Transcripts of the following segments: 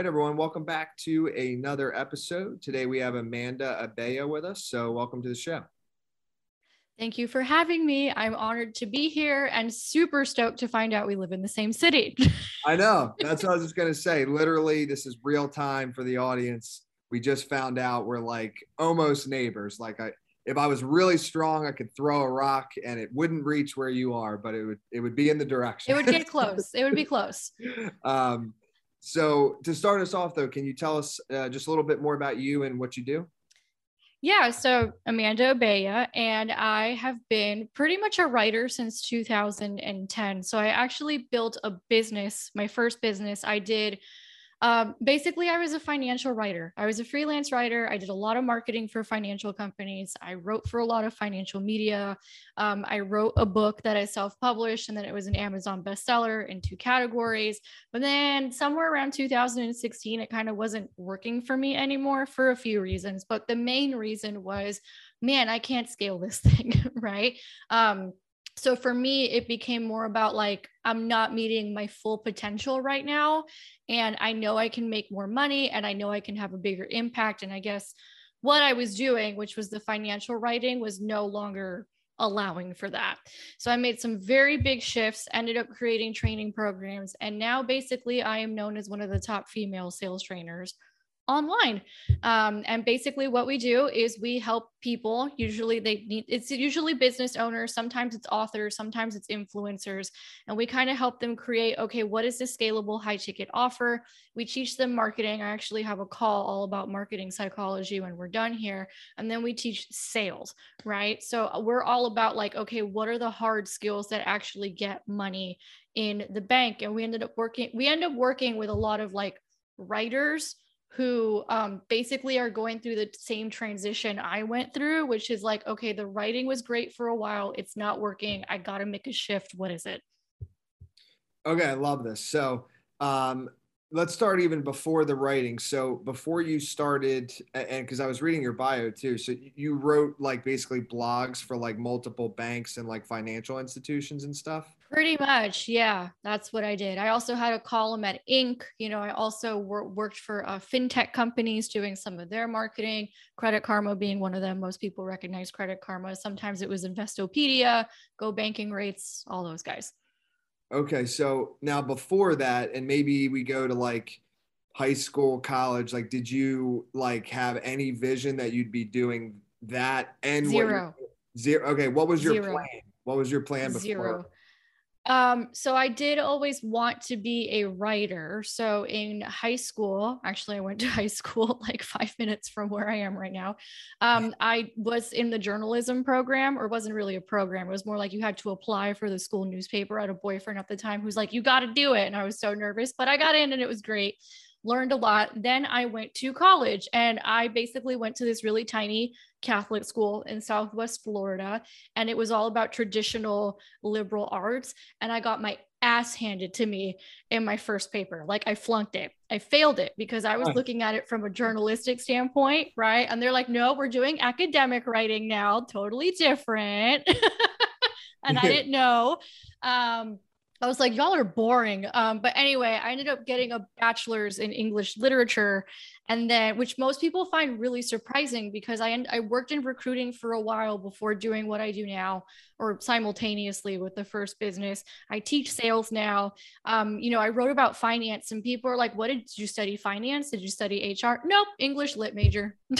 Right, everyone, welcome back to another episode. Today we have Amanda Abella with us. So, welcome to the show. Thank you for having me. I'm honored to be here and super stoked to find out we live in the same city. I know. That's what I was just going to say. Literally, this is real time for the audience. We just found out we're like almost neighbors. Like I if I was really strong, I could throw a rock and it wouldn't reach where you are, but it would it would be in the direction. It would get close. it would be close. Um, so to start us off, though, can you tell us uh, just a little bit more about you and what you do? Yeah, so Amanda Abella, and I have been pretty much a writer since 2010. So I actually built a business, my first business. I did um, basically, I was a financial writer. I was a freelance writer. I did a lot of marketing for financial companies. I wrote for a lot of financial media. Um, I wrote a book that I self published, and then it was an Amazon bestseller in two categories. But then, somewhere around 2016, it kind of wasn't working for me anymore for a few reasons. But the main reason was, man, I can't scale this thing, right? Um, so for me it became more about like i'm not meeting my full potential right now and i know i can make more money and i know i can have a bigger impact and i guess what i was doing which was the financial writing was no longer allowing for that. So i made some very big shifts ended up creating training programs and now basically i am known as one of the top female sales trainers online. Um, and basically, what we do is we help people. Usually, they need it's usually business owners, sometimes it's authors, sometimes it's influencers, and we kind of help them create okay, what is this scalable high ticket offer? We teach them marketing. I actually have a call all about marketing psychology when we're done here. And then we teach sales, right? So uh, we're all about like, okay, what are the hard skills that actually get money in the bank? And we ended up working, we end up working with a lot of like writers who um, basically are going through the same transition I went through, which is like, okay, the writing was great for a while. It's not working. I got to make a shift. What is it? Okay, I love this. So, um, let's start even before the writing. So, before you started, and because I was reading your bio too, so you wrote like basically blogs for like multiple banks and like financial institutions and stuff. Pretty much, yeah. That's what I did. I also had a column at Inc. You know, I also wor- worked for uh, fintech companies doing some of their marketing. Credit Karma being one of them. Most people recognize Credit Karma. Sometimes it was Investopedia, Go Banking Rates, all those guys. Okay, so now before that, and maybe we go to like high school, college. Like, did you like have any vision that you'd be doing that? And zero. Zero. Okay, what was your zero. plan? What was your plan before? Zero. Um, so I did always want to be a writer. So in high school, actually, I went to high school like five minutes from where I am right now. Um, I was in the journalism program, or wasn't really a program. It was more like you had to apply for the school newspaper. I had a boyfriend at the time who's like, "You got to do it," and I was so nervous, but I got in, and it was great learned a lot. Then I went to college and I basically went to this really tiny Catholic school in Southwest Florida. And it was all about traditional liberal arts. And I got my ass handed to me in my first paper. Like I flunked it. I failed it because I was looking at it from a journalistic standpoint, right? And they're like, no, we're doing academic writing now, totally different. and I didn't know. Um, I was like, y'all are boring. Um, but anyway, I ended up getting a bachelor's in English literature, and then which most people find really surprising because I I worked in recruiting for a while before doing what I do now, or simultaneously with the first business. I teach sales now. Um, you know, I wrote about finance, and people are like, "What did you study? Finance? Did you study HR? Nope, English lit major."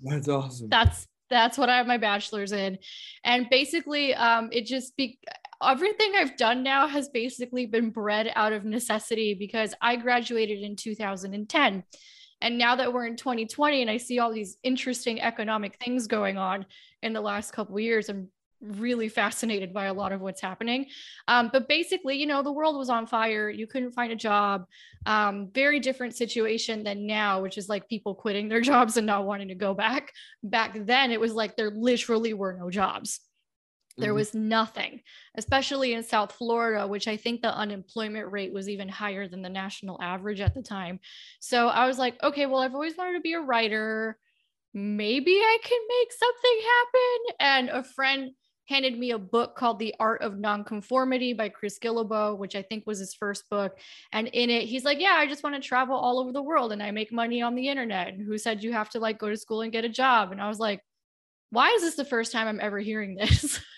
That's awesome. That's that's what I have my bachelor's in. And basically, um, it just be everything I've done now has basically been bred out of necessity because I graduated in 2010. And now that we're in 2020 and I see all these interesting economic things going on in the last couple years, I'm really fascinated by a lot of what's happening. Um, but basically, you know, the world was on fire. You couldn't find a job. Um, very different situation than now, which is like people quitting their jobs and not wanting to go back. Back then, it was like there literally were no jobs. There mm-hmm. was nothing, especially in South Florida, which I think the unemployment rate was even higher than the national average at the time. So I was like, okay, well, I've always wanted to be a writer. Maybe I can make something happen. And a friend handed me a book called The Art of Nonconformity by Chris Guillebeau, which I think was his first book. And in it, he's like, Yeah, I just want to travel all over the world and I make money on the internet. And who said you have to like go to school and get a job? And I was like, Why is this the first time I'm ever hearing this?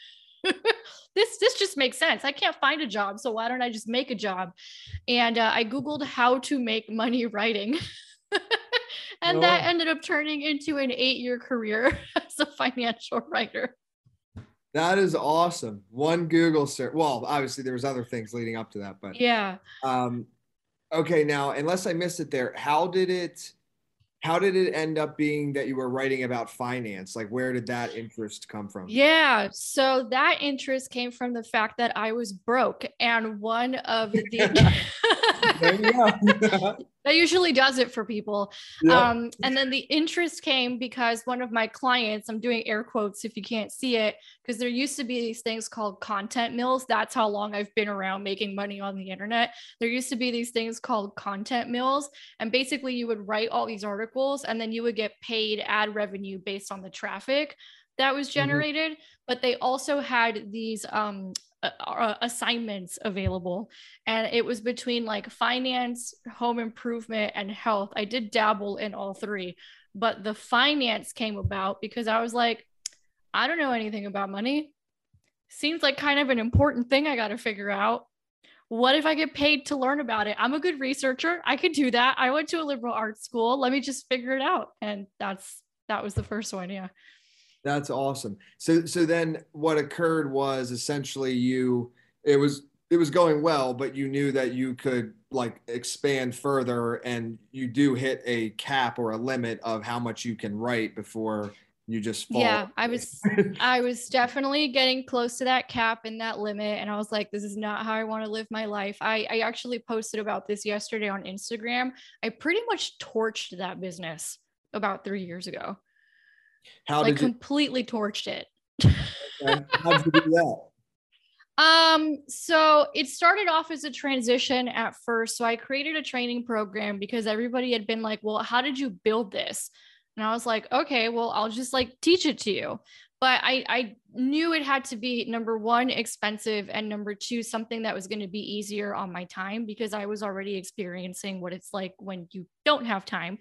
this this just makes sense. I can't find a job, so why don't I just make a job? And uh, I googled how to make money writing. and that ended up turning into an 8-year career as a financial writer. That is awesome. One Google search. Well, obviously there was other things leading up to that, but yeah. Um, okay, now unless I missed it there, how did it? How did it end up being that you were writing about finance? Like, where did that interest come from? Yeah, so that interest came from the fact that I was broke, and one of the that usually does it for people. Yeah. Um, and then the interest came because one of my clients, I'm doing air quotes if you can't see it, because there used to be these things called content mills. That's how long I've been around making money on the internet. There used to be these things called content mills. And basically, you would write all these articles and then you would get paid ad revenue based on the traffic that was mm-hmm. generated. Mm-hmm. But they also had these um, uh, assignments available. And it was between like finance home improvement and health. I did dabble in all three but the finance came about because i was like i don't know anything about money. Seems like kind of an important thing i got to figure out. What if i get paid to learn about it? I'm a good researcher. I could do that. I went to a liberal arts school. Let me just figure it out. And that's that was the first one yeah that's awesome. So so then what occurred was essentially you it was it was going well, but you knew that you could like expand further and you do hit a cap or a limit of how much you can write before you just fall. Yeah, I was I was definitely getting close to that cap and that limit and I was like this is not how I want to live my life. I I actually posted about this yesterday on Instagram. I pretty much torched that business about 3 years ago. How like completely you... torched it. How did you do that? Um, so it started off as a transition at first. So I created a training program because everybody had been like, well, how did you build this? And I was like, okay, well, I'll just like teach it to you but I, I knew it had to be number one expensive and number two something that was going to be easier on my time because i was already experiencing what it's like when you don't have time.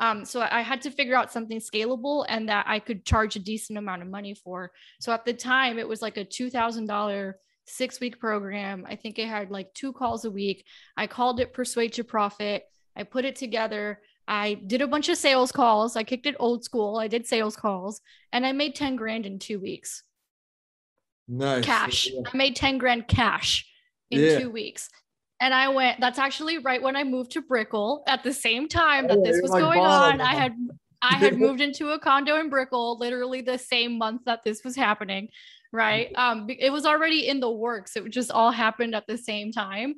Um, so i had to figure out something scalable and that i could charge a decent amount of money for. So at the time it was like a $2000 six week program. I think it had like two calls a week. I called it persuade to profit. I put it together I did a bunch of sales calls. I kicked it old school. I did sales calls and I made 10 grand in two weeks. Nice. Cash. Yeah. I made 10 grand cash in yeah. two weeks. And I went, that's actually right when I moved to Brickell at the same time that oh, this was like, going on. I had I had moved into a condo in Brickell literally the same month that this was happening. Right. Um, it was already in the works. It just all happened at the same time.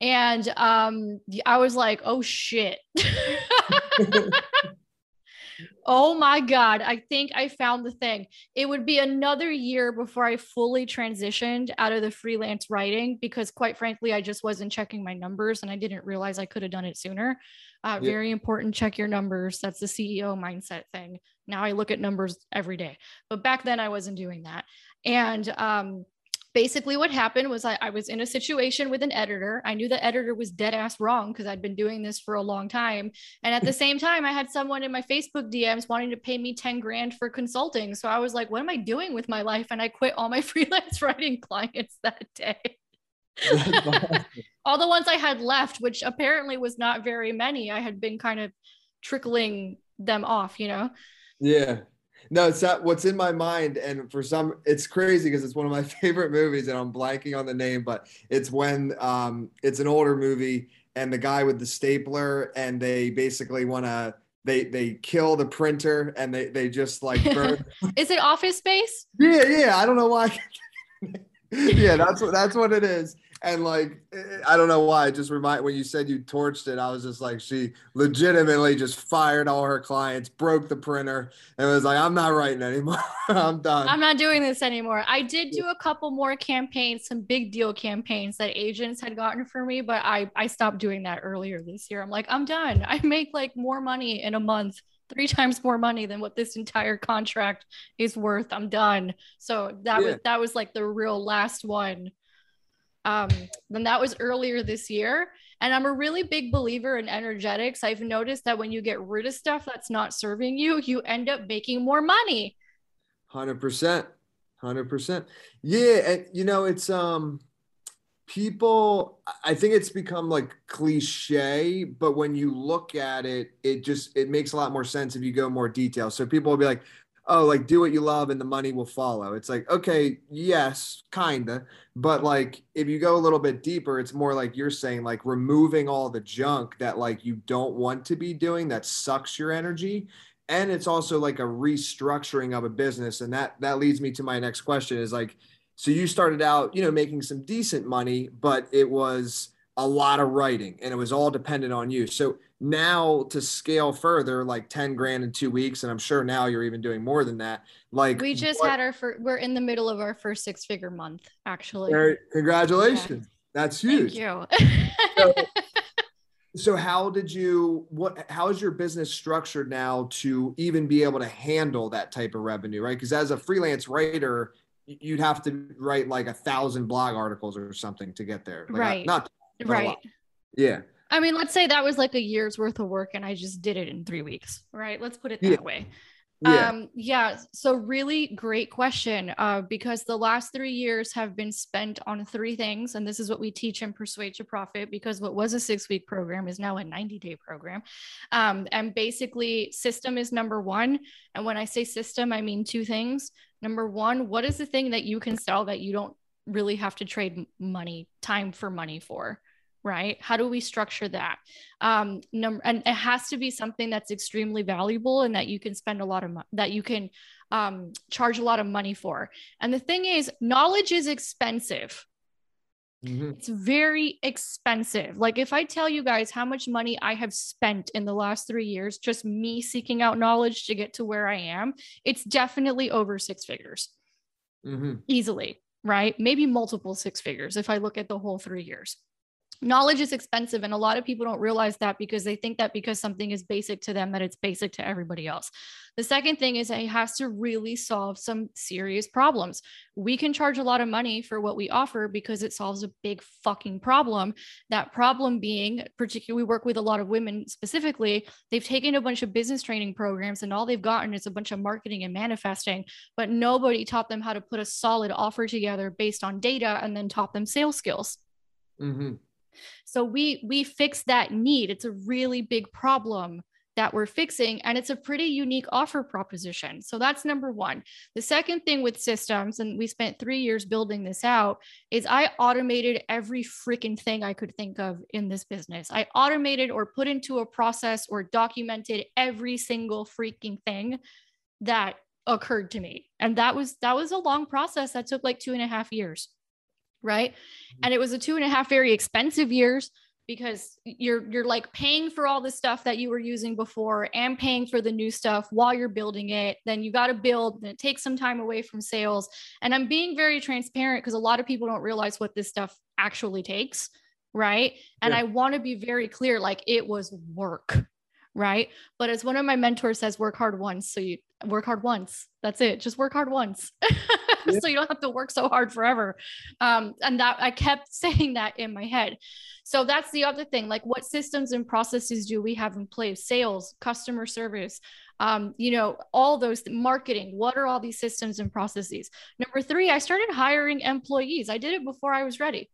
And um, I was like, oh shit. oh my God. I think I found the thing. It would be another year before I fully transitioned out of the freelance writing because, quite frankly, I just wasn't checking my numbers and I didn't realize I could have done it sooner. Uh, yeah. Very important. Check your numbers. That's the CEO mindset thing. Now I look at numbers every day, but back then I wasn't doing that. And um, basically what happened was I, I, was in a situation with an editor. I knew the editor was dead ass wrong because I'd been doing this for a long time. And at the same time, I had someone in my Facebook DMs wanting to pay me 10 grand for consulting. So I was like, what am I doing with my life? And I quit all my freelance writing clients that day. all the ones I had left, which apparently was not very many, I had been kind of trickling them off, you know? Yeah. No, it's not what's in my mind. And for some, it's crazy because it's one of my favorite movies and I'm blanking on the name, but it's when um, it's an older movie and the guy with the stapler and they basically want to, they, they kill the printer and they, they just like burn. is it office space? Yeah. Yeah. I don't know why. yeah. That's what, that's what it is. And like eh, eh, I don't know why. It just remind when you said you torched it, I was just like, she legitimately just fired all her clients, broke the printer, and was like, I'm not writing anymore. I'm done. I'm not doing this anymore. I did do a couple more campaigns, some big deal campaigns that agents had gotten for me, but I I stopped doing that earlier this year. I'm like, I'm done. I make like more money in a month three times more money than what this entire contract is worth. I'm done. So that yeah. was that was like the real last one um, then that was earlier this year. And I'm a really big believer in energetics. I've noticed that when you get rid of stuff that's not serving you, you end up making more money. 100%. 100%. Yeah. And, you know, it's, um, people i think it's become like cliche but when you look at it it just it makes a lot more sense if you go more detail so people will be like oh, like do what you love and the money will follow. It's like, okay, yes, kinda. But like if you go a little bit deeper, it's more like you're saying, like removing all the junk that like you don't want to be doing that sucks your energy. And it's also like a restructuring of a business. And that that leads me to my next question is like, so you started out, you know, making some decent money, but it was a lot of writing and it was all dependent on you. So now to scale further, like 10 grand in two weeks, and I'm sure now you're even doing more than that. Like we just what, had our first, we're in the middle of our first six figure month, actually. Very, congratulations. Yeah. That's huge. Thank you. so, so how did you what how is your business structured now to even be able to handle that type of revenue right because as a freelance writer you'd have to write like a thousand blog articles or something to get there like uh, right not, not right yeah I mean, let's say that was like a year's worth of work and I just did it in three weeks, right? Let's put it that yeah. way. Yeah. Um, yeah. So really great question. Uh, because the last three years have been spent on three things, and this is what we teach in Persuade to Profit. Because what was a six-week program is now a 90-day program. Um, and basically, system is number one. And when I say system, I mean two things. Number one, what is the thing that you can sell that you don't really have to trade money, time for money for? Right? How do we structure that? Um number and it has to be something that's extremely valuable and that you can spend a lot of money that you can um charge a lot of money for. And the thing is knowledge is expensive. Mm-hmm. it's very expensive. Like if i tell you guys how much money i have spent in the last three years just me seeking out knowledge to get to where i am it's definitely over six figures. Mm-hmm. easily right? Maybe multiple six figures if i look at the whole three years knowledge is expensive and a lot of people don't realize that because they think that because something is basic to them that it's basic to everybody else. The second thing is that it has to really solve some serious problems. We can charge a lot of money for what we offer because it solves a big fucking problem. That problem being particularly we work with a lot of women specifically they've taken a bunch of business training programs and all they've gotten is a bunch of marketing and manifesting but nobody taught them how to put a solid offer together based on data and then taught them sales skills. Mm-hmm. So we we fix that need. It's a really big problem that we're fixing and it's a pretty unique offer proposition. So that's number 1. The second thing with systems and we spent 3 years building this out is I automated every freaking thing I could think of in this business. I automated or put into a process or documented every single freaking thing that occurred to me. And that was that was a long process that took like two and a half years right? Mm-hmm. and it was a two and a half very expensive years because you're you're like paying for all the stuff that you were using before and paying for the new stuff while you're building it. Then you got to build and it takes some time away from sales. And i'm being very transparent because a lot of people don't realize what this stuff actually takes right? And yeah. i want to be very clear like it was work right? But as one of my mentors says work hard once so you work hard once. That's it. Just work hard once yeah. so you don't have to work so hard forever um, and that i kept saying that in my head so that's the other thing like what systems and processes do we have in place sales customer service um, you know all those marketing what are all these systems and processes number three i started hiring employees i did it before i was ready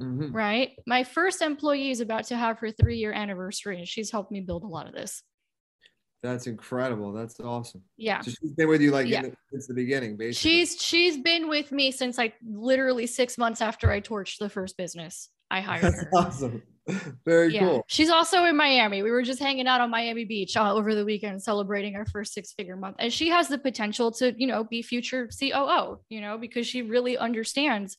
Mm-hmm. Right. My first employee is about to have her three year anniversary, and she's helped me build a lot of this. That's incredible. That's awesome. Yeah. So she's been with you like yeah. the, since the beginning, basically. She's she's been with me since like literally six months after I torched the first business. I hired That's her. Awesome. Very yeah. cool. She's also in Miami. We were just hanging out on Miami Beach uh, over the weekend, celebrating our first six figure month. And she has the potential to, you know, be future COO, you know, because she really understands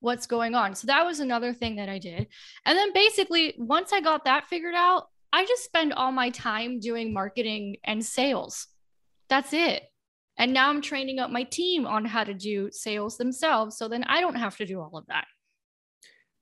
what's going on. So that was another thing that I did. And then basically, once I got that figured out, I just spend all my time doing marketing and sales. That's it. And now I'm training up my team on how to do sales themselves. So then I don't have to do all of that.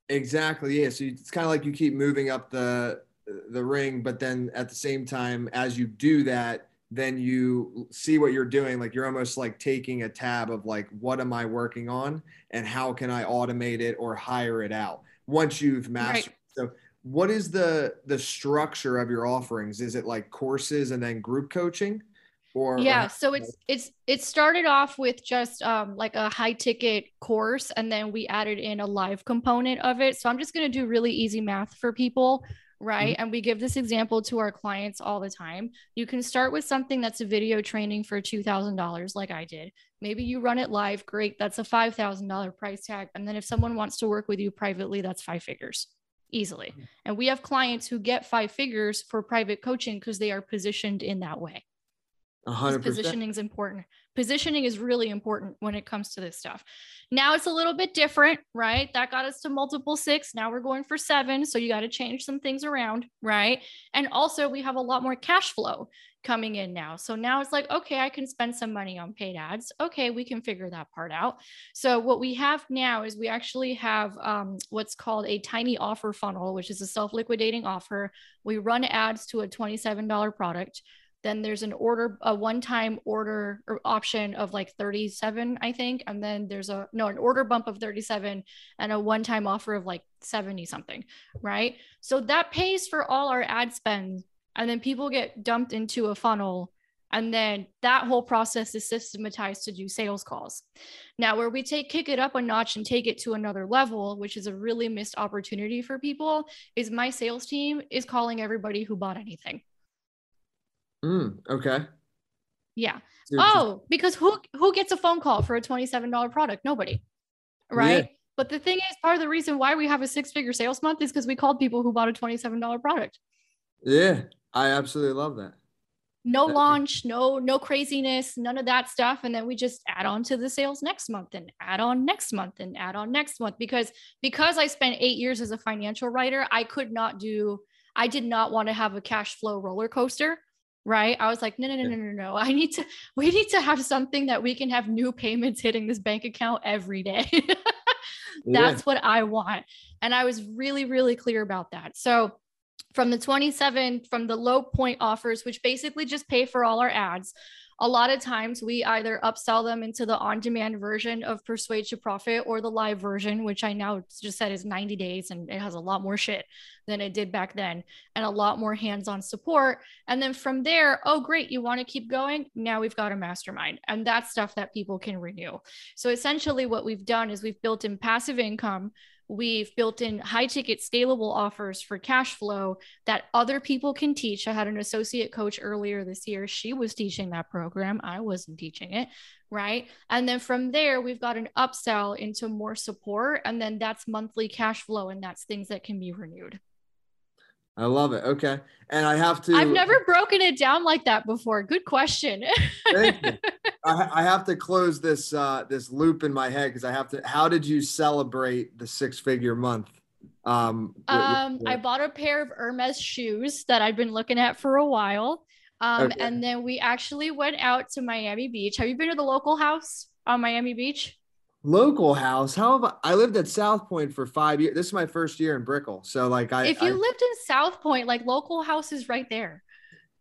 Exactly. Yeah. So it's kind of like you keep moving up the the ring, but then at the same time, as you do that, then you see what you're doing. Like you're almost like taking a tab of like, what am I working on, and how can I automate it or hire it out once you've mastered. Right. So, what is the the structure of your offerings? Is it like courses and then group coaching? Or, yeah or so it's it's it started off with just um like a high ticket course and then we added in a live component of it so i'm just going to do really easy math for people right mm-hmm. and we give this example to our clients all the time you can start with something that's a video training for $2000 like i did maybe you run it live great that's a $5000 price tag and then if someone wants to work with you privately that's five figures easily mm-hmm. and we have clients who get five figures for private coaching because they are positioned in that way 100%. Positioning is important. Positioning is really important when it comes to this stuff. Now it's a little bit different, right? That got us to multiple six. Now we're going for seven. So you got to change some things around, right? And also, we have a lot more cash flow coming in now. So now it's like, okay, I can spend some money on paid ads. Okay, we can figure that part out. So what we have now is we actually have um, what's called a tiny offer funnel, which is a self liquidating offer. We run ads to a $27 product then there's an order a one-time order or option of like 37 i think and then there's a no an order bump of 37 and a one-time offer of like 70 something right so that pays for all our ad spend and then people get dumped into a funnel and then that whole process is systematized to do sales calls. Now, where we take kick it up a notch and take it to another level, which is a really missed opportunity for people, is my sales team is calling everybody who bought anything. Mm, okay. Yeah. Oh, because who who gets a phone call for a $27 product? Nobody. Right? Yeah. But the thing is, part of the reason why we have a six-figure sales month is because we called people who bought a $27 product. Yeah, I absolutely love that. No that- launch, no no craziness, none of that stuff, and then we just add on to the sales next month and add on next month and add on next month because because I spent eight years as a financial writer, I could not do. I did not want to have a cash flow roller coaster right? I was like no no no no no no. I need to we need to have something that we can have new payments hitting this bank account every day. That's yeah. what i want. And i was really really clear about that. So from the 27 from the low point offers which basically just pay for all our ads a lot of times we either upsell them into the on demand version of Persuade to Profit or the live version, which I now just said is 90 days and it has a lot more shit than it did back then and a lot more hands on support. And then from there, oh, great, you want to keep going? Now we've got a mastermind. And that's stuff that people can renew. So essentially, what we've done is we've built in passive income We've built in high ticket scalable offers for cash flow that other people can teach. I had an associate coach earlier this year. She was teaching that program. I wasn't teaching it. Right. And then from there, we've got an upsell into more support. And then that's monthly cash flow. And that's things that can be renewed. I love it. Okay. And I have to. I've never broken it down like that before. Good question. Thank you. I, I, have to close this uh, this loop in my head because I have to. How did you celebrate the six figure month? Um, um, I bought a pair of Hermes shoes that I'd been looking at for a while. Um, okay. and then we actually went out to Miami Beach. Have you been to the local house on Miami Beach? Local house. How have I, I, lived at South Pointe for five years? This is my first year in Brickell. So like I if you I, lived in South Pointe, like local house is right there.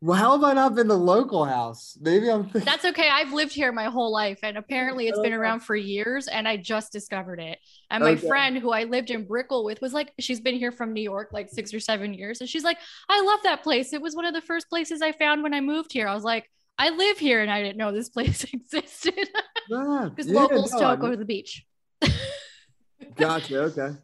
Well, how have I not been to local house? Maybe I'm thinking- That's okay. I've lived here my whole life and apparently it's been around for years and I just discovered it. And my okay. friend who I lived in Brickell with was like, she's been here from New York like six or seven years. And she's like, I love that place. It was one of the first places I found when I moved here. I was like, I live here and I didn't know this place existed ah, because yeah, locals no, don't go to the beach. gotcha. Okay.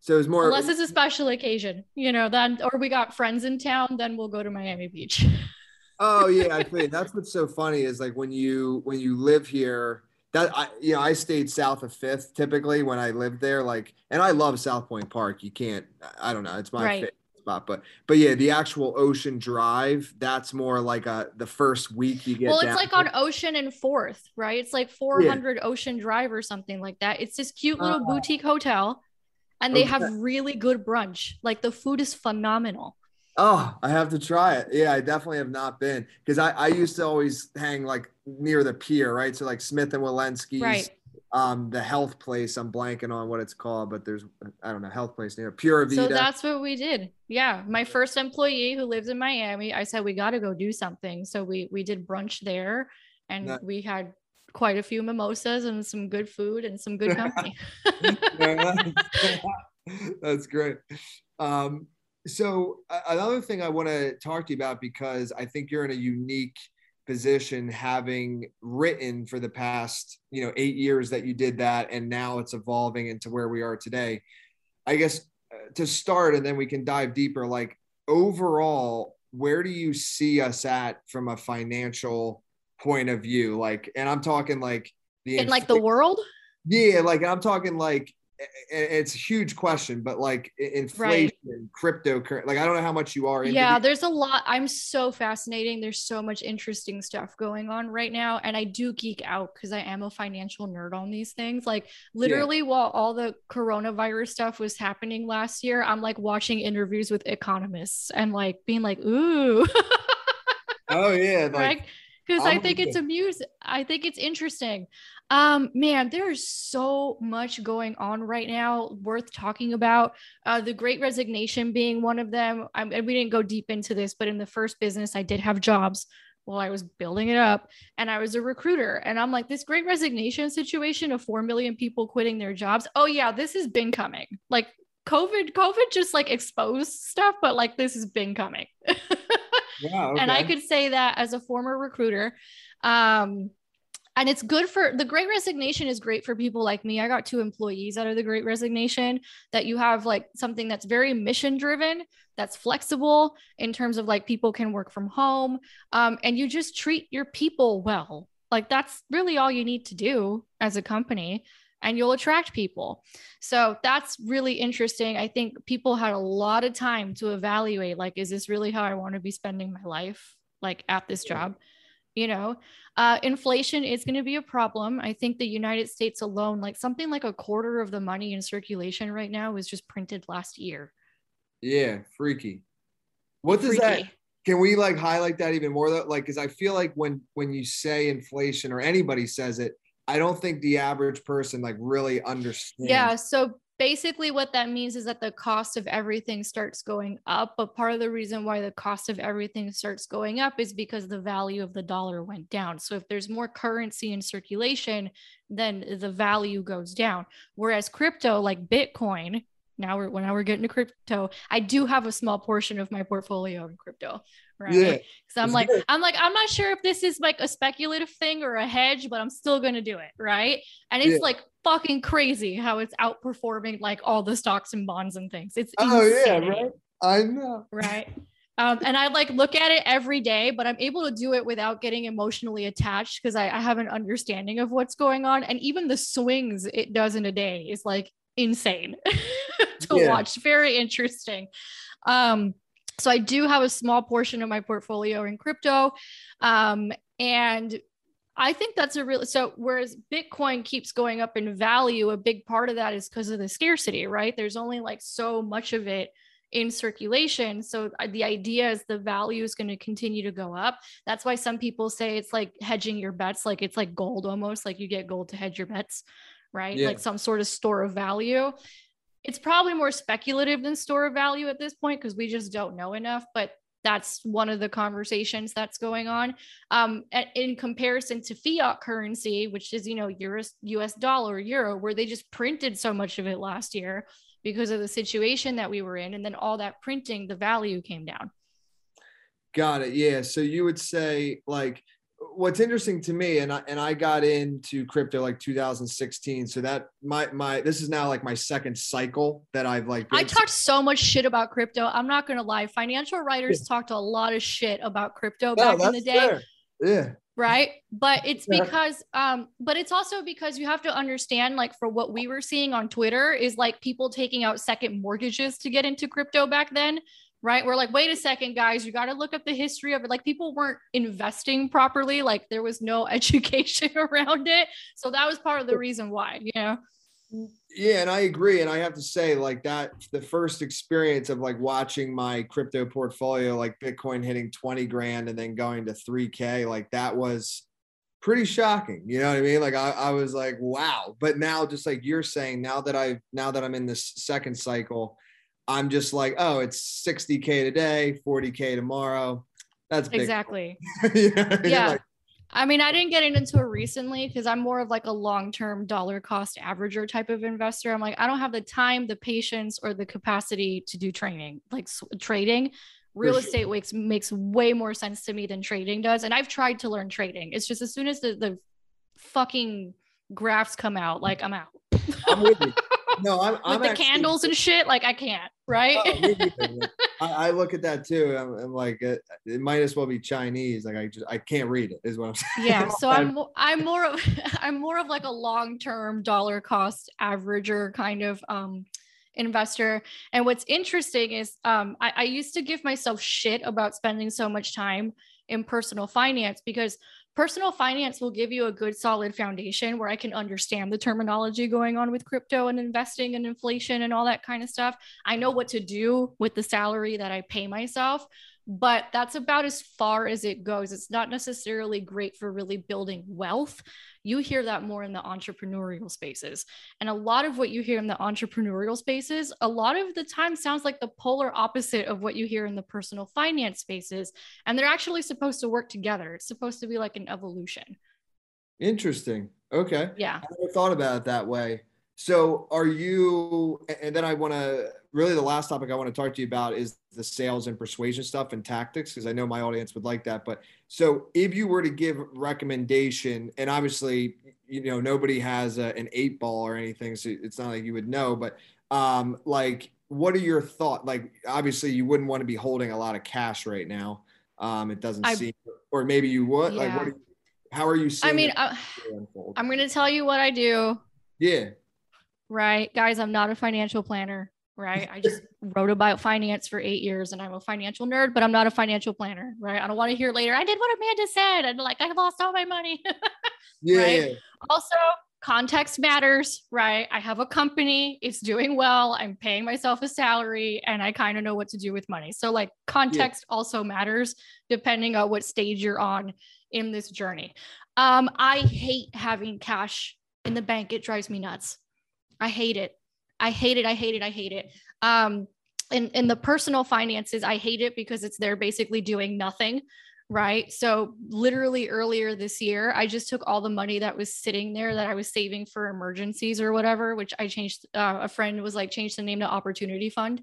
So it's more unless it's a special occasion, you know, then or we got friends in town, then we'll go to Miami Beach. oh yeah, I think that's what's so funny is like when you when you live here, that I you know, I stayed south of Fifth typically when I lived there, like and I love South Pointe Park. You can't I don't know, it's my right. Spot. But but yeah, the actual Ocean Drive, that's more like a the first week you get. Well, it's like on Ocean and Fourth, right? It's like 400 yeah. Ocean Drive or something like that. It's this cute little uh, boutique hotel, and they okay. have really good brunch. Like the food is phenomenal. Oh, I have to try it. Yeah, I definitely have not been because I, I used to always hang like near the pier, right? So like Smith and Wollensky's, right. Um, the health place. I'm blanking on what it's called, but there's I don't know health place near Pura Vida. So that's what we did. Yeah, my first employee who lives in Miami, I said we got to go do something. So we we did brunch there, and we had quite a few mimosas and some good food and some good company. that's great. Um, so another thing I want to talk to you about because I think you're in a unique position having written for the past, you know, 8 years that you did that and now it's evolving into where we are today. I guess uh, to start and then we can dive deeper like overall where do you see us at from a financial point of view like and I'm talking like the in like the world? Yeah, like I'm talking like it's a huge question, but like inflation, right. cryptocurrency, like I don't know how much you are. yeah, there's a lot. I'm so fascinating. There's so much interesting stuff going on right now, and I do geek out because I am a financial nerd on these things. Like literally, yeah. while all the coronavirus stuff was happening last year, I'm like watching interviews with economists and like being like, "Ooh." oh yeah, like, right because I think it's amusing. I think it's interesting. Um, man, there's so much going on right now worth talking about. Uh, the Great Resignation being one of them. I, and we didn't go deep into this, but in the first business, I did have jobs while I was building it up, and I was a recruiter. And I'm like, this Great Resignation situation of four million people quitting their jobs. Oh yeah, this has been coming. Like COVID, COVID just like exposed stuff, but like this has been coming. okay. And I could say that as a former recruiter. Um, and it's good for the great resignation is great for people like me. I got two employees out of the great resignation that you have like something that's very mission driven, that's flexible in terms of like people can work from home. Um, and you just treat your people well. Like that's really all you need to do as a company and you'll attract people. So that's really interesting. I think people had a lot of time to evaluate like, is this really how I want to be spending my life? Like at this job, you know, uh, inflation is going to be a problem. I think the United States alone, like something like a quarter of the money in circulation right now, was just printed last year. Yeah, freaky. What does freaky. that? Can we like highlight that even more? Though, like, because I feel like when when you say inflation or anybody says it, I don't think the average person like really understands. Yeah. So basically, what that means is that the cost of everything starts going up. But part of the reason why the cost of everything starts going up is because the value of the dollar went down. So if there's more currency in circulation, then the value goes down. Whereas crypto, like Bitcoin, now we're when now we're getting to crypto. I do have a small portion of my portfolio in crypto, right? Yeah, so I'm like, good. I'm like, I'm not sure if this is like a speculative thing or a hedge, but I'm still gonna do it, right? And it's yeah. like fucking crazy how it's outperforming like all the stocks and bonds and things. It's oh insane, yeah, right. I know, right? Um, and I like look at it every day, but I'm able to do it without getting emotionally attached because I, I have an understanding of what's going on. And even the swings it does in a day is like insane to yeah. watch. Very interesting. Um, so I do have a small portion of my portfolio in crypto. Um, and I think that's a real so whereas Bitcoin keeps going up in value, a big part of that is because of the scarcity, right? There's only like so much of it in circulation. So uh, the idea is the value is going to continue to go up. That's why some people say it's like hedging your bets, like it's like gold almost, like you get gold to hedge your bets, right? Yeah. Like some sort of store of value. It's probably more speculative than store of value at this point because we just don't know enough but that's one of the conversations that's going on. Um, in comparison to fiat currency which is you know US, us dollar euro where they just printed so much of it last year because of the situation that we were in and then all that printing the value came down. Got it. Yeah. So you would say like what's interesting to me and I, and I got into crypto like 2016 so that my my this is now like my second cycle that I've like I talked so much shit about crypto I'm not going to lie financial writers yeah. talked a lot of shit about crypto back in the day. fair. yeah. Right? But it's because um but it's also because you have to understand like for what we were seeing on Twitter is like people taking out second mortgages to get into crypto back then right? We're like, wait a second, guys, you got to look up the history of it. Like people weren't investing properly, like there was no education around it. So that was part of the reason why, you know. Yeah, and I agree. And I have to say, like that, the first experience of like watching my crypto portfolio, like Bitcoin hitting 20 grand and then going to 3K, like that was pretty shocking. You know what I mean? Like I, I was like, wow. But now, just like you're saying, now that I've, now that I'm in this second cycle, I'm just like, oh, it's 60K today, 40K tomorrow. That's big. exactly. You know what I mean? Yeah. Like, I mean, I didn't get into it recently because I'm more of like a long term dollar cost averager type of investor. I'm like, I don't have the time, the patience, or the capacity to do training, like s- trading. Real sure. estate makes makes way more sense to me than trading does. And I've tried to learn trading. It's just as soon as the, the fucking graphs come out, like I'm out. I'm with you. No, I'm, With I'm the actually- candles and shit, like I can't, right? Oh. I, I look at that too. I'm, I'm like, it, it might as well be Chinese. Like I just, I can't read it. Is what I'm saying. yeah so i'm i'm more of i'm more of like a long-term dollar cost averager kind of um investor and what's interesting is um I, I used to give myself shit about spending so much time in personal finance because personal finance will give you a good solid foundation where i can understand the terminology going on with crypto and investing and inflation and all that kind of stuff. I know what to do with the salary that i pay myself but that's about as far as it goes. It's not necessarily great for really building wealth. You hear that more in the entrepreneurial spaces. And a lot of what you hear in the entrepreneurial spaces, a lot of the time sounds like the polar opposite of what you hear in the personal finance spaces. And they're actually supposed to work together. It's supposed to be like an evolution. Interesting. Okay. Yeah. I never thought about it that way. So are you, and then I want to really the last topic I want to talk to you about is the sales and persuasion stuff and tactics, because I know my audience would like that. But so if you were to give recommendation, and obviously, you know, nobody has a, an eight ball or anything, so it's not like you would know, but um, like, what are your thoughts? Like, obviously, you wouldn't want to be holding a lot of cash right now. Um, it doesn't I- seem, or maybe you would. Like, what? Yeah. Are you, how are you seeing? I mean, I. I'm going to tell you what I do. yeah. Right? Guys, I'm not a financial planner, right? I just wrote about finance for eight years and I'm a financial nerd, but I'm not a financial planner, right? I don't want to hear later, I did what Amanda said. And like, I lost all my money. Yeah, Right? yeah. also, context matters, right? I have a company, it's doing well, I'm paying myself a salary, and I kind of know what to do with money. So, like, context also matters depending on what stage you're on in this journey. Um, I hate having cash in the bank, it drives me nuts. I hate it. I hate it. I hate it. I hate it. Um, in, in the personal finances, I hate it because it's they're basically doing nothing right? So literally earlier this year, I just took all the money that was sitting there that I was saving for emergencies or whatever, which I changed. Uh, a friend was like, change the name to Opportunity Fund.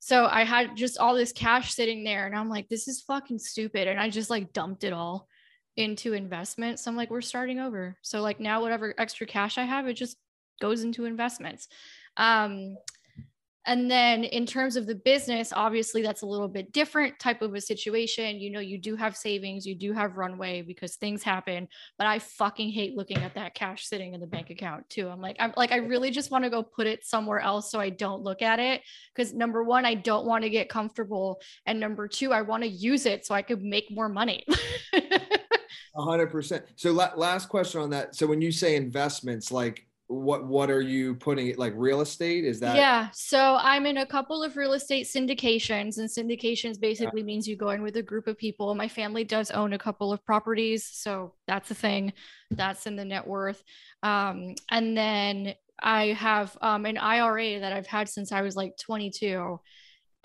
So I had just all this cash sitting there, and I'm like, this is fucking stupid, and I just like dumped it all into investments. So I'm like, we're starting over. So like now, whatever extra cash I have, it just goes into investments. Um, and then in terms of the business, obviously that's a little bit different type of a situation. You know, you do have savings, you do have runway because things happen, but I fucking hate looking at that cash sitting in the bank account too. I'm like, I'm like, I really just want to go put it somewhere else so I don't look at it. Cause number one, I don't want to get comfortable. And number two, I want to use it so I could make more money. Hundred percent. So la- last question on that. So when you say investments, like what what are you putting it like real estate? Is that yeah. So I'm in a couple of real estate syndications, and syndications basically means you go in with a group of people. My family does own a couple of properties, so that's a thing. That's in the net worth. Um, and then I have um, an IRA that I've had since I was like 22.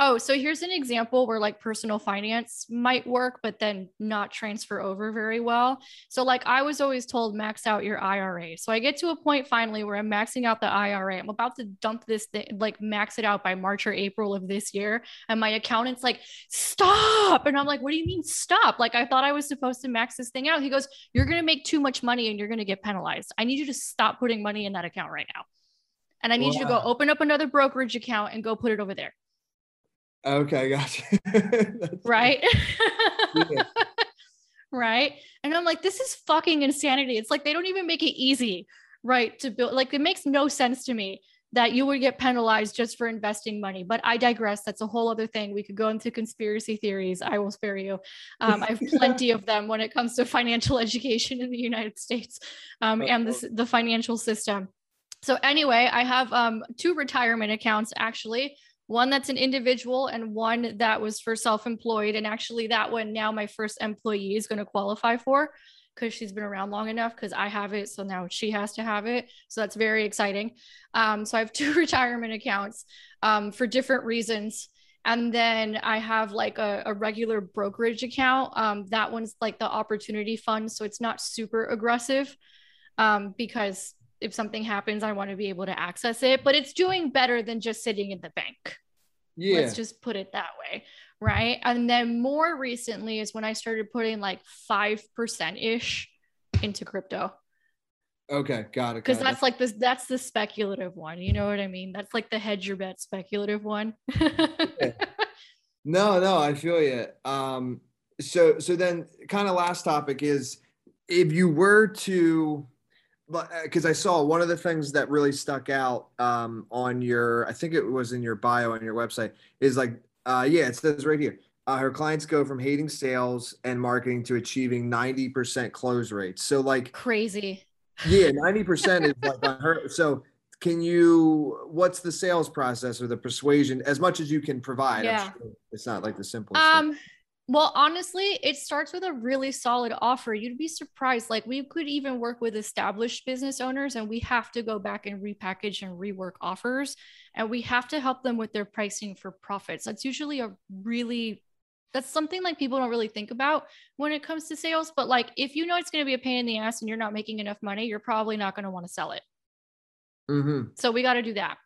Oh, so here's an example where like personal finance might work, but then not transfer over very well. So, like, I was always told max out your IRA. So, I get to a point finally where I'm maxing out the IRA. I'm about to dump this thing, like, max it out by March or April of this year. And my accountant's like, stop. And I'm like, what do you mean stop? Like, I thought I was supposed to max this thing out. He goes, you're going to make too much money and you're going to get penalized. I need you to stop putting money in that account right now. And I need you to go open up another brokerage account and go put it over there. Okay? Gotcha. Right? Yeah. right. And I'm like, this is fucking insanity. It's like they don't even make it easy, right? To build, like, it makes no sense to me that you would get penalized just for investing money. But I digress. That's a whole other thing. We could go into conspiracy theories. I will spare you. Um, I have plenty of them when it comes to financial education in the United States um, and the, the financial system. So, anyway, I have um, two retirement accounts actually one that's an individual and one that was for self employed. And actually, that one now my first employee is going to qualify for because she's been around long enough because I have it. So now she has to have it. So that's very exciting. Um, so I have two retirement accounts um, for different reasons. And then I have like a, a regular brokerage account. Um, that one's like the opportunity fund. So it's not super aggressive um, because if something happens, I want to be able to access it, but it's doing better than just sitting in the bank. Yeah. Let's just put it that way. Right. And then more recently is when I started putting like 5% ish into crypto. Okay, got it. Because that's it. like this, that's the speculative one. You know what I mean? That's like the hedge your bet speculative one. yeah. No, no, I feel you. Um, so so then kind of last topic is if you were to because uh, I saw one of the things that really stuck out um, on your, I think it was in your bio on your website, is like, uh, yeah, it says right here. Uh, her clients go from hating sales and marketing to achieving 90% close rates. So, like, crazy. Yeah, 90% is like on her. So, can you, what's the sales process or the persuasion as much as you can provide? Yeah. Sure it's not like the simplest. Um, thing. Well, honestly, it starts with a really solid offer. You'd be surprised. Like, we could even work with established business owners, and we have to go back and repackage and rework offers. And we have to help them with their pricing for profits. That's usually a really that's something like people don't really think about when it comes to sales. But like, if you know it's going to be a pain in the ass and you're not making enough money, you're probably not going to want to sell it. Mm-hmm. So we got to do that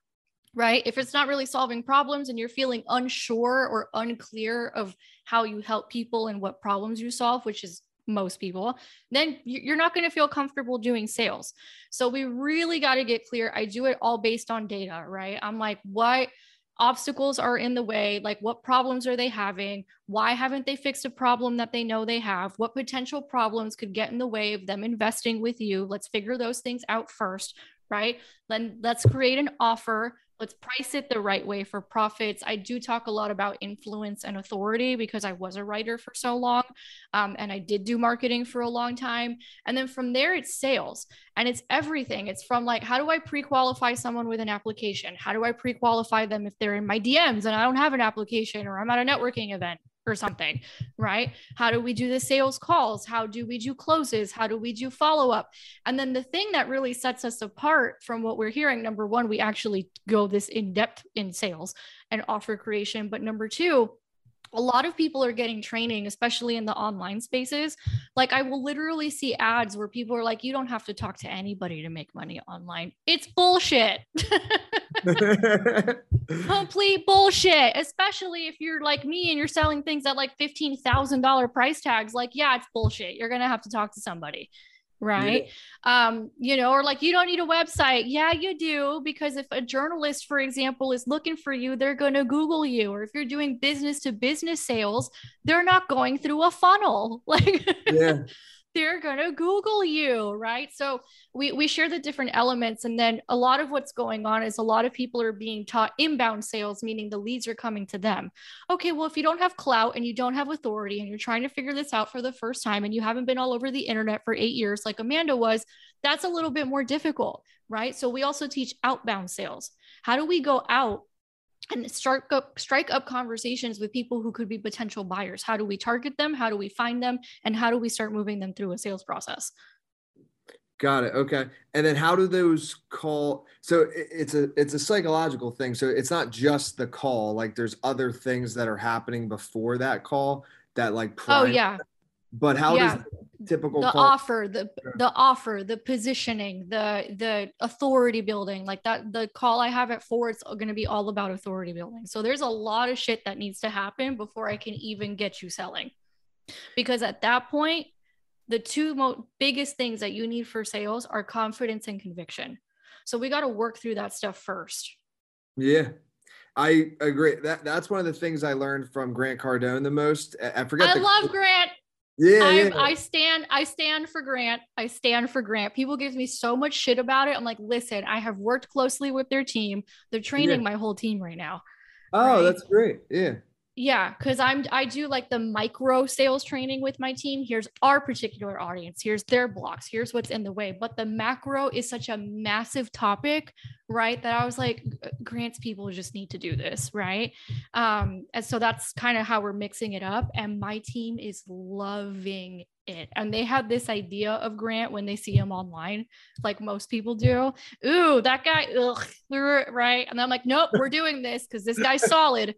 right? If it's not really solving problems and you're feeling unsure or unclear of how you help people and what problems you solve, which is most people, then you're not going to feel comfortable doing sales. So we really got to get clear. I do it all based on data, right? I'm like, what obstacles are in the way? Like, what problems are they having? Why haven't they fixed a problem that they know they have? What potential problems could get in the way of them investing with you? Let's figure those things out first, right? Then let's create an offer let's price it the right way for profits. I do talk a lot about influence and authority because I was a writer for so long. Um, and I did do marketing for a long time. And then from there, it's sales and it's everything. It's from like, how do I pre qualify someone with an application? How do I pre qualify them if they're in my DMs and I don't have an application or I'm at a networking event? Or something, right? How do we do the sales calls? How do we do closes? How do we do follow up? And then the thing that really sets us apart from what we're hearing number one, we actually go this in depth in sales and offer creation. But number two, a lot of people are getting training, especially in the online spaces. Like, I will literally see ads where people are like, you don't have to talk to anybody to make money online. It's bullshit. Complete bullshit, especially if you're like me and you're selling things at like $15,000 price tags. Like, yeah, it's bullshit. You're going to have to talk to somebody. Right. Yeah. Um, you know, or like you don't need a website. Yeah, you do. Because if a journalist, for example, is looking for you, they're going to Google you. Or if you're doing business to business sales, they're not going through a funnel. Like, yeah they're going to Google you, right? So we, we share the different elements. And then a lot of what's going on is a lot of people are being taught inbound sales, meaning the leads are coming to them. Okay, well, if you don't have clout and you don't have authority and you're trying to figure this out for the first time and you haven't been all over the internet for eight years like Amanda was, that's a little bit more difficult, right? So we also teach outbound sales. How do we go out and start up strike up conversations with people who could be potential buyers. How do we target them? How do we find them? And how do we start moving them through a sales process? Got it. Okay. And then how do those call so it's a it's a psychological thing. So it's not just the call like there's other things that are happening before that call that like oh yeah. but how yeah. does typical the call- offer the the offer the positioning the the authority building like that the call i have at four it's going to be all about authority building so there's a lot of shit that needs to happen before i can even get you selling because at that point the two most biggest things that you need for sales are confidence and conviction so we got to work through that stuff first yeah I agree. That that's one of the things I learned from Grant Cardone the most. I forget. I the, love Grant. Yeah, I, yeah. I stand I stand for Grant. I stand for Grant. People give me so much shit about it. I'm like, listen, I have worked closely with their team. They're training Yeah. my whole team right now. oh, right. that's great. Yeah. Yeah, because I'm I do like the micro sales training with my team. Here's our particular audience. Here's their blocks. Here's what's in the way. But the macro is such a massive topic, right? That I was like, Grant's people just need to do this, right? Um, and so that's kind of how we're mixing it up. And my team is loving it. And they had this idea of Grant when they see him online, like most people do. Ooh, that guy, ugh, right? And I'm like, nope, we're doing this because this guy's solid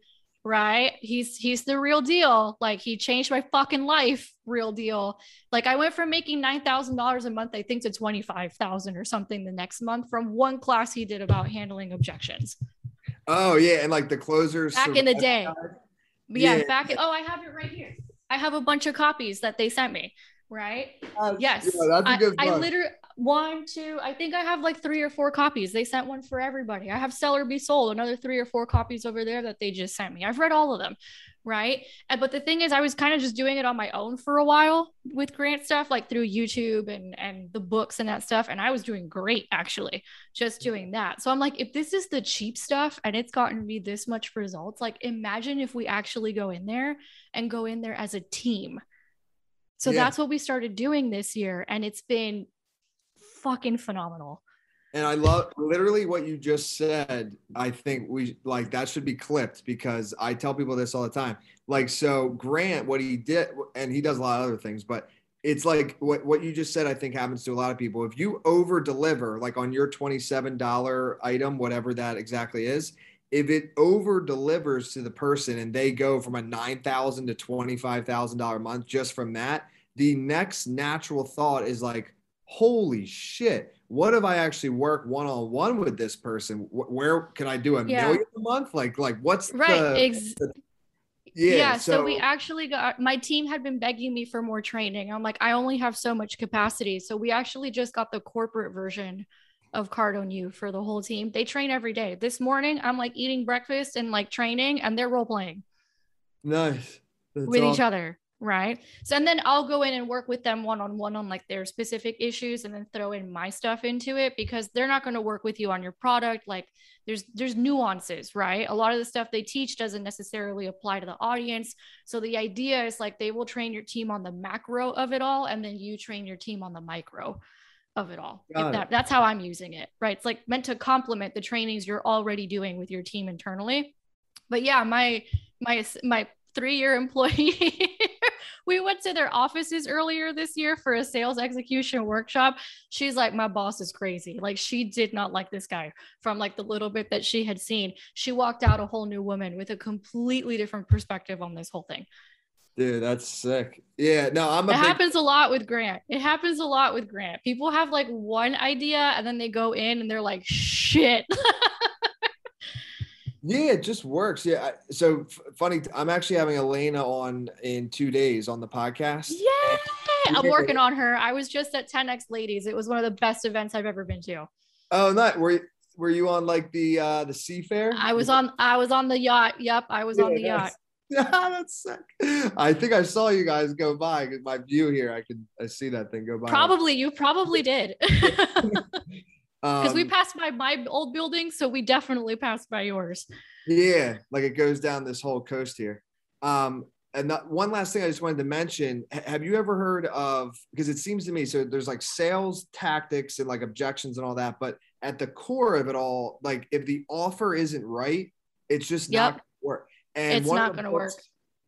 right? He's he's the real deal. Like he changed my fucking life real deal. Like i went from making $9000 a month i think to 25000 or something the next month from one class he did about handling objections. Oh yeah, and like the closers back in the day. Yeah, Yeah. back oh i have it right here. I have a bunch of copies that they sent me right? That's- yes. Yeah, that's a I, good I book. literally one two i think i have like three or four copies. They sent one for everybody. I have Sell or Be Sold another three or four copies over there that they just sent me. I've read all of them right? And but the thing is i was kind of just doing it on my own for a while with grant stuff like through youtube and and the books and that stuff and i was doing great actually just doing that. So i'm like if this is the cheap stuff and it's gotten me this much results like imagine if we actually go in there and go in there as a team so Yeah. that's what we started doing this year and it's been fucking phenomenal And I love literally what you just said. I think we like that should be clipped because I tell people this all the time. Like, so Grant, what he did, and he does a lot of other things, but it's like what, what you just said, I think happens to a lot of people. If you over deliver, like on your $27 item, whatever that exactly is, if it over delivers to the person and they go from a 9,000 to $25,000 a month just from that, the next natural thought is like, holy shit what if i actually work one-on-one with this person? Where can i do a Yeah. million a month? Like like what's right the, ex- yeah, yeah, so, we actually got my team had been begging me for more training. I'm like i only have so much capacity. So we actually just got the corporate version of Cardone U for the whole team. They train every day. This morning i'm like eating breakfast and like training and they're role playing nice. That's with each other right? So and then i'll go in and work with them one-on-one on like their specific issues and then throw in my stuff into it because they're not going to work with you on your product like there's there's nuances right? A lot of the stuff they teach doesn't necessarily apply to the audience. So the idea is like they will train your team on the macro of it all and then you train your team on the micro of it all if it. that's how i'm using it right? It's like meant to complement the trainings you're already doing with your team internally. But yeah my my my three year employee we went to their offices earlier this year for a sales execution workshop. She's like my boss is crazy. Like she did not like this guy from like the little bit that she had seen. She walked out a whole new woman with a completely different perspective on this whole thing. Dude that's sick. Yeah no i'm a it big, happens a lot with grant. It happens a lot with grant. People have like one idea and then they go in and they're like shit yeah it just works yeah so f- funny i'm actually having elena on in two days on the podcast yeah i'm working on her i was just at 10x ladies it was one of the best events i've ever been to oh not were you were you on like the uh the seafair I was on I was on the yacht. Yep, I was on the yacht. Yeah, that's sick. I think I saw you guys go by because my view here, I could I see that thing go by. Probably you probably did. Because we Um, passed by my old building, so we definitely passed by yours. yeah, like it goes down this whole coast here. Um, and one last thing I just wanted to mention: ha- Have you ever heard of? Because it seems to me, so there's like sales tactics and like objections and all that, but at the core of it all, like if the offer isn't right, it's just Yep. not gonna work. And It's not gonna work.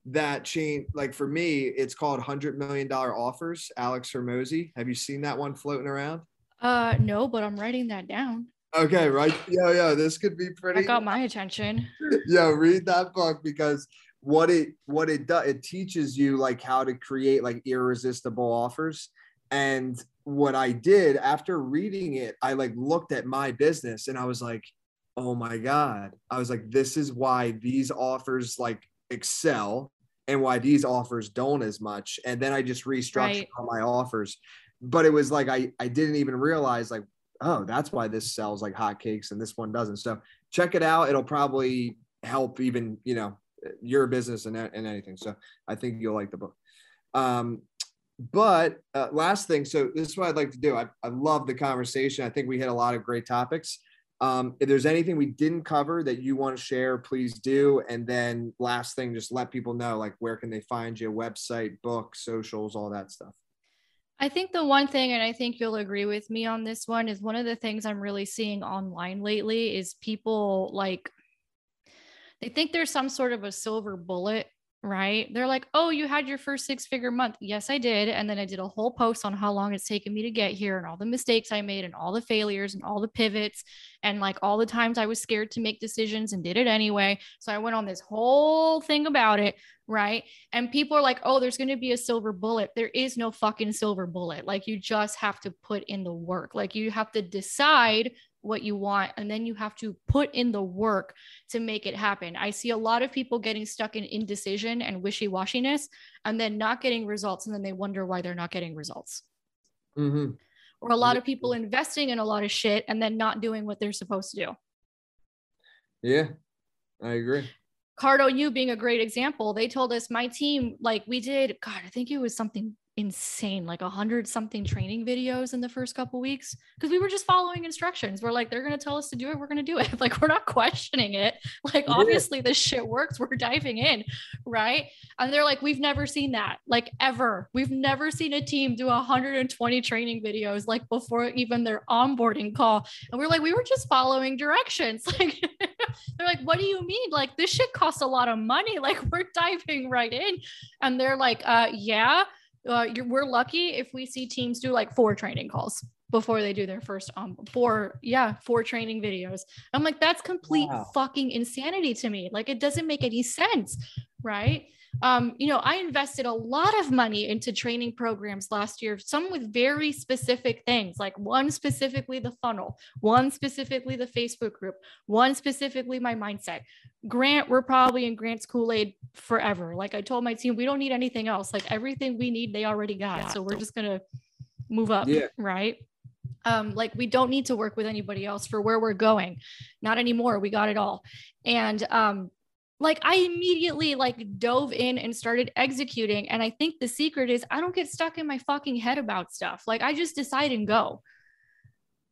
That chain, like for me, it's called Hundred Million Dollar Offers. Alex Hormozi. Have you seen that one floating around? Uh no, but I'm writing that down. Okay, right. Yeah, yeah. this could be pretty. That got my attention. yeah, read that book because what it what it does it teaches you like how to create like irresistible offers and what i did after reading it i like looked at my business and i was like oh my god i was like this is why these offers like excel and why these offers don't as much and then i just restructured Right. all my offers but it was like i i didn't even realize like oh that's why this sells like hotcakes and this one doesn't so check it out it'll probably help even you know your business and, and anything so i think you'll like the book um but uh, last thing, so this is what I'd like to do. I, I love the conversation. I think we hit a lot of great topics. Um, if there's anything we didn't cover that you want to share, please do. And then last thing, just let people know like where can they find you, website, book, socials, all that stuff. I think the one thing, and I think you'll agree with me on this one, is one of the things I'm really seeing online lately is people like they think there's some sort of a silver bullet right? They're like, oh, you had your first six figure month. Yes, I did. And then I did a whole post on how long it's taken me to get here and all the mistakes I made and all the failures and all the pivots and like all the times I was scared to make decisions and did it anyway. So I went on this whole thing about it. Right. And people are like, oh, there's going to be a silver bullet. There is no fucking silver bullet. Like you just have to put in the work. Like you have to decide what you want and then you have to put in the work to make it happen. I see a lot of people getting stuck in indecision and wishy-washiness and then not getting results and then they wonder why they're not getting results. Mm-hmm. or a lot of people investing in a lot of shit and then not doing what they're supposed to do. Yeah i agree. Cardone U being a great example they told us my team like we did god i think it was something insane like a hundred something training videos in the first couple weeks because we were just following instructions. We're like they're going to tell us to do it we're going to do it. Like we're not questioning it. Like obviously this shit works we're diving in right? And they're like we've never seen that like ever. We've never seen a team do 120 training videos like before even their onboarding call. And we're like we were just following directions. Like they're like what do you mean? Like this shit costs a lot of money. Like we're diving right in. And they're like uh yeah uh, we're lucky if we see teams do like four training calls before they do their first um four yeah four training videos. I'm like that's complete wow. fucking insanity to me. Like it doesn't make any sense right um, you know, I invested a lot of money into training programs last year, some with very specific things, like one specifically the funnel, one specifically the Facebook group, one specifically my mindset. Grant, we're probably in Grant's Kool Aid forever. Like I told my team, we don't need anything else. Like everything we need, they already got. So we're just going to move up. Yeah. Right. Um, like we don't need to work with anybody else for where we're going. Not anymore. We got it all. And um, like I immediately like dove in and started executing. And I think the secret is I don't get stuck in my fucking head about stuff. Like I just decide and go.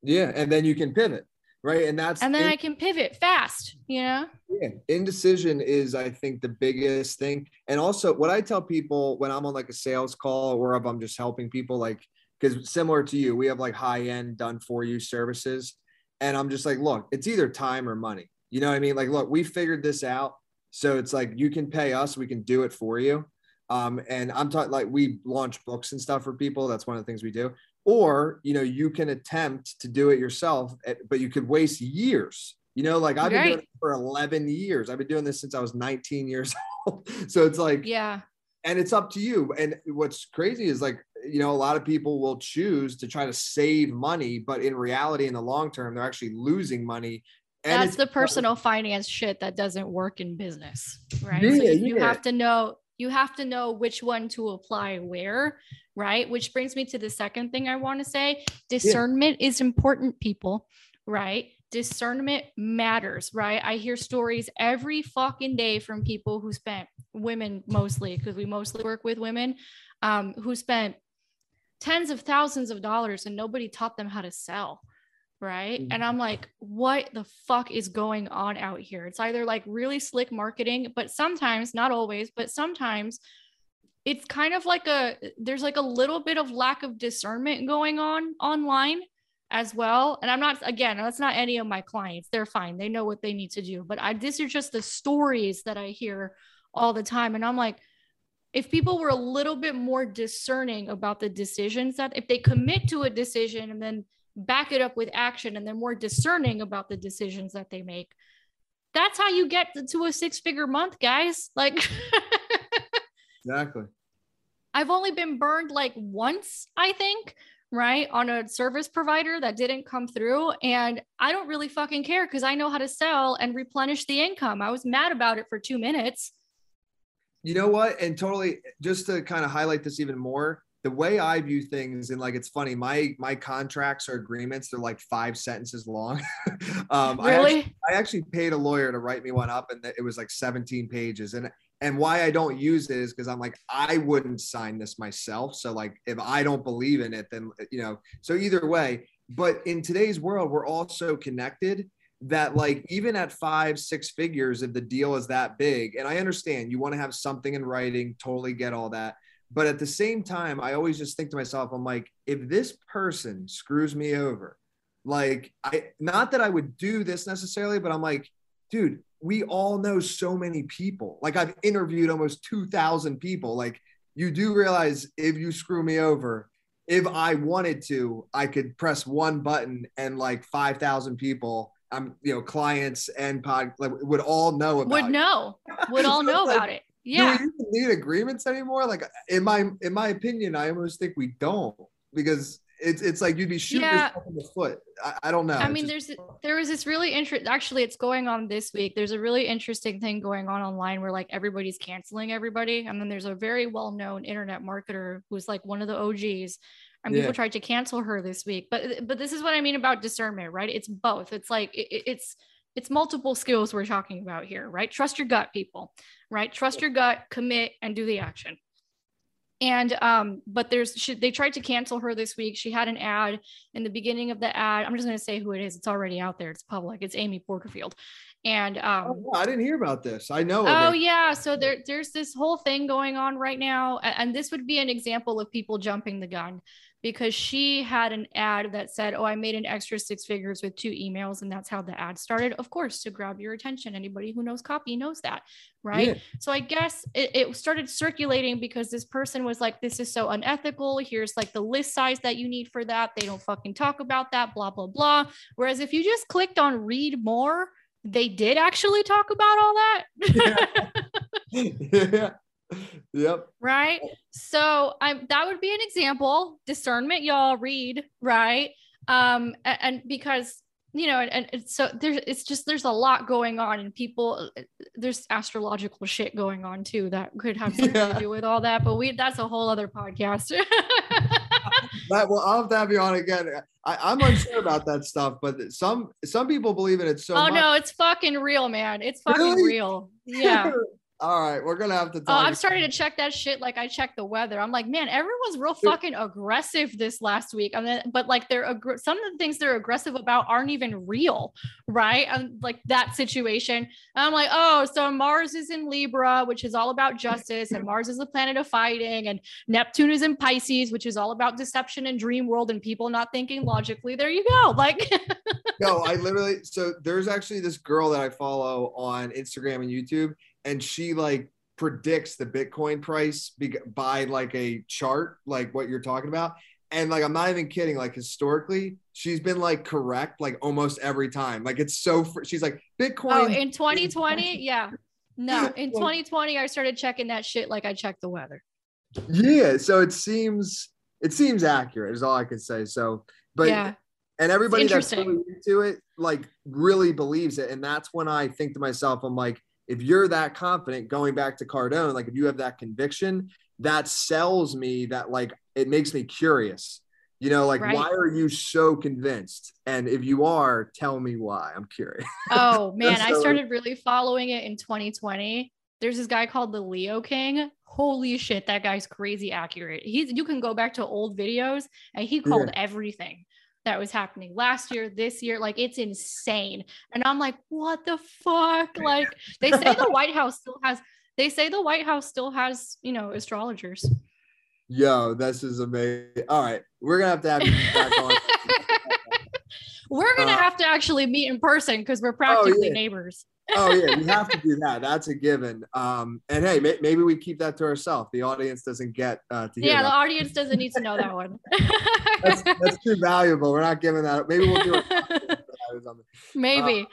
Yeah. And then you can pivot. Right. And that's and then in- I can pivot fast, you know? Yeah. Indecision is, I think, the biggest thing. And also what I tell people when I'm on like a sales call or if I'm just helping people, like, because similar to you, we have like high end done for you services. And I'm just like, look, it's either time or money. You know what I mean? Like, look, we figured this out so it's like you can pay us, we can do it for you. Um, and I'm talking like we launch books and stuff for people. That's one of the things we do. Or you know, you can attempt to do it yourself, but you could waste years. You know, like I've been doing it for 11 years. I've been doing this since I was 19 years old. so it's like, yeah. And it's up to you. And what's crazy is like, you know, a lot of people will choose to try to save money, but in reality, in the long term, they're actually losing money and that's the personal finance shit that doesn't work in business, right? Yeah, so you yeah. have to know you have to know which one to apply where, right? Which brings me to the second thing I want to say. Discernment yeah. is important, people, right? Discernment matters, right? I hear stories every fucking day from people who spent women mostly, because we mostly work with women, um, who spent tens of thousands of dollars and nobody taught them how to sell right? Mm-hmm. And I'm like, what the fuck is going on out here? It's either like really slick marketing, but sometimes, not always, but sometimes it's kind of like a there's like a little bit of lack of discernment going on online as well. And I'm not again, that's not any of my clients. They're fine. They know what they need to do. But I these are just the stories that I hear all the time. And I'm like, if people were a little bit more discerning about the decisions that if they commit to a decision and then back it up with action and they're more discerning about the decisions that they make. That's how you get to a six figure month guys. Like exactly. I've only been burned like once i think right on a service provider that didn't come through. And i don't really fucking care because i know how to sell and replenish the income. I was mad about it for two minutes. You know what? And totally just to kind of highlight this even more the way I view things, and like it's funny, my my contracts or agreements, they're like five sentences long. um, really? I actually, I actually paid a lawyer to write me one up, and it was like 17 pages. And And why I don't use it is because I'm like, I wouldn't sign this myself. So, like, if I don't believe in it, then, you know, so either way. But in today's world, we're all so connected that, like, even at five, six figures, if the deal is that big, and I understand you want to have something in writing, totally get all that. But at the same time, I always just think to myself, I'm like, if this person screws me over, like, I, not that I would do this necessarily, but I'm like, dude, we all know so many people. Like I've interviewed almost 2000 people. Like you do realize if you screw me over, if I wanted to, I could press one button and like 5,000 people, I'm, um, you know, clients and pod like, would all know about would know, would all know like, about it. Yeah. Do we need agreements anymore? Like in my, in my opinion, I almost think we don't because it's it's like you'd be shooting yeah. yourself in the foot. I, I don't know. I mean, just... there's there was this really interesting. Actually, it's going on this week. There's a really interesting thing going on online where like everybody's canceling everybody, and then there's a very well known internet marketer who's like one of the OGs. And yeah. people tried to cancel her this week, but but this is what I mean about discernment, right? It's both. It's like it, it's it's multiple skills we're talking about here, right? Trust your gut, people, right? Trust your gut, commit, and do the action. And um but there's she, they tried to cancel her this week. She had an ad. In the beginning of the ad i'm just going to say who it is. It's already out there. It's public. It's amy porterfield. And um oh, i didn't hear about this. I know oh yeah. So there there's this whole thing going on right now. And this would be an example of people jumping the gun because she had an ad that said, Oh, I made an extra six figures with two emails. And that's how the ad started. Of course, to grab your attention. Anybody who knows copy knows that. Right. Yeah. So I guess it, it started circulating because this person was like, This is so unethical. Here's like the list size that you need for that. They don't fucking talk about that, blah, blah, blah. Whereas if you just clicked on read more, they did actually talk about all that. yeah. yeah yep. Right. So I'm that would be an example. Discernment, y'all read, right? Um, and, and because you know, and, and so there's it's just there's a lot going on, and people there's astrological shit going on too that could have something yeah. to do with all that. But we that's a whole other podcast. that well, I'll have to have you on again. I, am unsure about that stuff, but some some people believe in it so. Oh much. no, it's fucking real, man. It's fucking really? real. Yeah. All right, we're gonna have to talk. Oh, I'm starting to check that shit like I check the weather. I'm like, man, everyone's real fucking aggressive this last week. I mean, but like they're ag- some of the things they're aggressive about aren't even real, right? And like that situation. And I'm like, oh, so Mars is in Libra, which is all about justice, and Mars is the planet of fighting, and Neptune is in Pisces, which is all about deception and dream world and people not thinking logically. There you go. Like, no, I literally. So there's actually this girl that I follow on Instagram and YouTube and she like predicts the Bitcoin price by like a chart, like what you're talking about. And like, I'm not even kidding. Like historically, she's been like correct, like almost every time. Like it's so. Fr- she's like Bitcoin. Oh, in 2020, yeah. No, in 2020, I started checking that shit like I checked the weather. Yeah, so it seems it seems accurate. Is all I can say. So, but yeah. And everybody that's really into it, like, really believes it. And that's when I think to myself, I'm like, if you're that confident going back to Cardone, like if you have that conviction, that sells me that like it makes me curious. You know, like right. why are you so convinced? And if you are, tell me why. I'm curious. Oh man, so, I started really following it in 2020. There's this guy called the Leo King. Holy shit, that guy's crazy accurate. He's you can go back to old videos and he called yeah. everything that was happening last year, this year. Like it's insane. And I'm like, what the fuck? Like they say the White House still has, they say the White House still has, you know, astrologers. Yo, this is amazing. All right. We're going to have to have you back on. we're going to uh, have to actually meet in person because we're practically oh, yeah. neighbors oh yeah, we have to do that. That's a given. Um, and hey, may- maybe we keep that to ourselves. The audience doesn't get uh, to Yeah, the audience doesn't need to know that one. that's, that's, too valuable. We're not giving that. Maybe we'll do it. Maybe. Uh,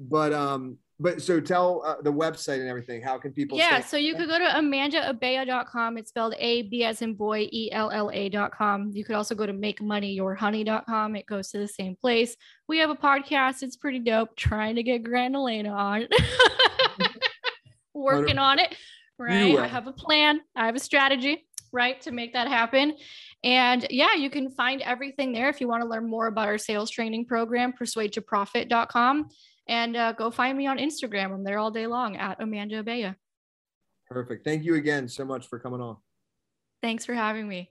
but um, but so tell uh, the website and everything. How can people? Yeah, so you could go to amandaabella.com. It's spelled A B as in boy E L L A.com. You could also go to makemoneyyourhoney.com. It goes to the same place. We have a podcast. It's pretty dope. Trying to get Grand Elena on. Working on it. Right. I have a plan. I have a strategy. Right to make that happen. And yeah, you can find everything there if you want to learn more about our sales training program, persuadetoprofit.com and uh, go find me on Instagram. I'm there all day long at Amanda Abella. Perfect. Thank you again so much for coming on. Thanks for having me.